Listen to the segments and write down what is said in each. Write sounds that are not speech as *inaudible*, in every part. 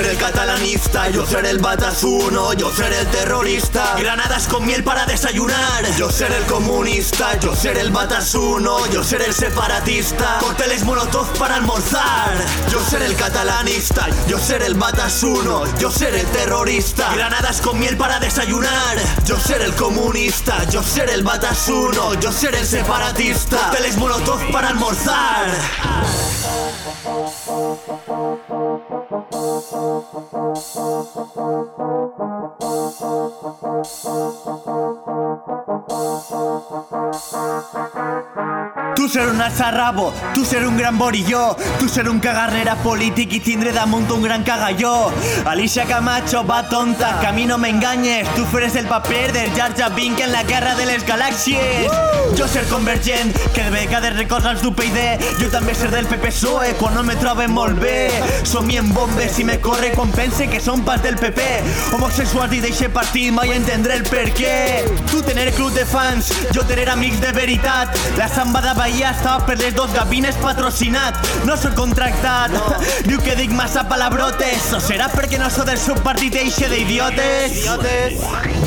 catalanista, yo seré el batazuno, yo seré el terrorista. Granadas con miel para desayunar, yo seré el comunista, yo seré el batazuno, yo seré el separatista. Cócteles molotov para almorzar, yo seré el catalanista, yo seré el batazuno, yo seré el terrorista. Granadas con miel para desayunar, yo seré el comunista, yo seré el batazuno, yo seré el separatista. Cócteles molotov para almorzar. Tu ser un alçarrabo, tu ser un gran borilló, tu ser un cagarrera polític i tindre damunt un gran cagalló. Alicia Camacho va tonta, que a mi no m'enganyes, tu faràs el paper del Jar Jar Bink en la guerra de les galàxies. Jo ser convergent, que de vegades recorda els d'UPyD, jo també ser del PPSOE quan no me trobe molt bé. Somien bombes i me corre quan pense que són pas del PP. Homosexuals i deixe partit, mai entendré el per què. Tu tener club de fans, jo tener amics de veritat. La samba de Bahia estava per les dos gabines patrocinat. No soc contractat. *laughs* Diu que dic massa palabrotes. O serà perquè no sóc del seu partit eixe d'idiotes?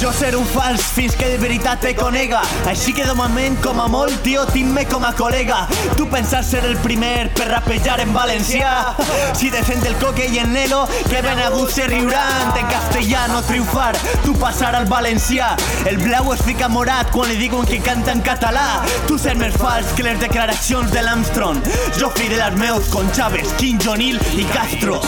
Jo ser un fals fins que de veritat te conega. Així que de moment, com a molt, tio, tinc-me com a col·lega. Tu pensar ser el primer per rapejar en valencià. *laughs* Si defend el coque i el nelo, que ben a gust se riuran. En castellano triomfar, tu passar al valencià. El blau es fica morat quan li diuen que canta en català. Tu ser més fals que les declaracions de l'Armstrong. Jo fidel als meus con Chávez, King, Jonil i Castro.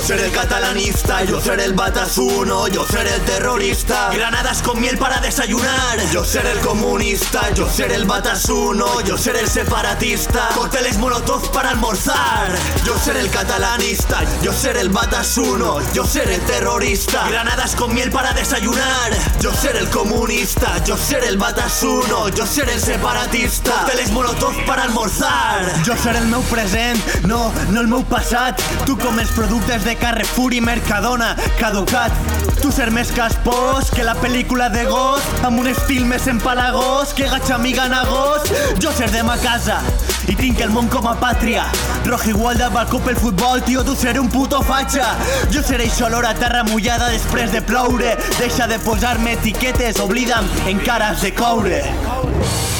Yo seré el catalanista, yo seré el batazuno, yo seré el terrorista. Granadas con miel para desayunar. Yo seré el comunista, yo seré el batazuno, yo seré el separatista. Cócteles molotov para almorzar. Yo seré el catalanista, yo seré el batazuno, yo seré el terrorista. Granadas con miel para desayunar. Yo seré el comunista, yo seré el batazuno, yo seré el separatista. Cócteles molotov para almorzar. Jo seré el meu present, no, no el meu passat. Tu com els productes de Carrefour i Mercadona, caducat. Tu ser més caspós que la pel·lícula de Ghost, amb un estil més empalagós que Gatxamiga en agost. Jo ser de ma casa i tinc el món com a pàtria. Roja igual de balcó pel futbol, tio, tu seré un puto fatxa. Jo seré això olor a terra mullada després de ploure. Deixa de posar-me etiquetes, oblida'm en cares de coure. Yo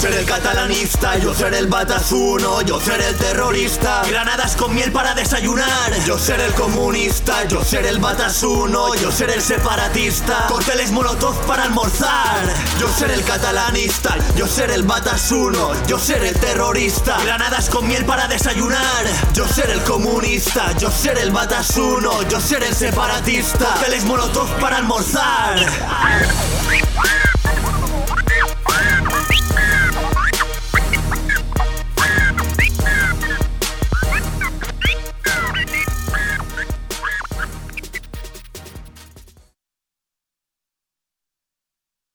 seré el catalanista, yo seré el batazuno, yo seré el terrorista. Granadas con miel para desayunar. Yo seré el comunista, yo seré el batazuno, yo seré el separatista. Cócteles molotov para almorzar. Yo seré el catalanista, yo seré el batazuno, yo seré el terrorista. Granadas con miel para desayunar. Yo seré el comunista, yo seré el batazuno, yo seré el separatista. Cócteles molotov para almorzar.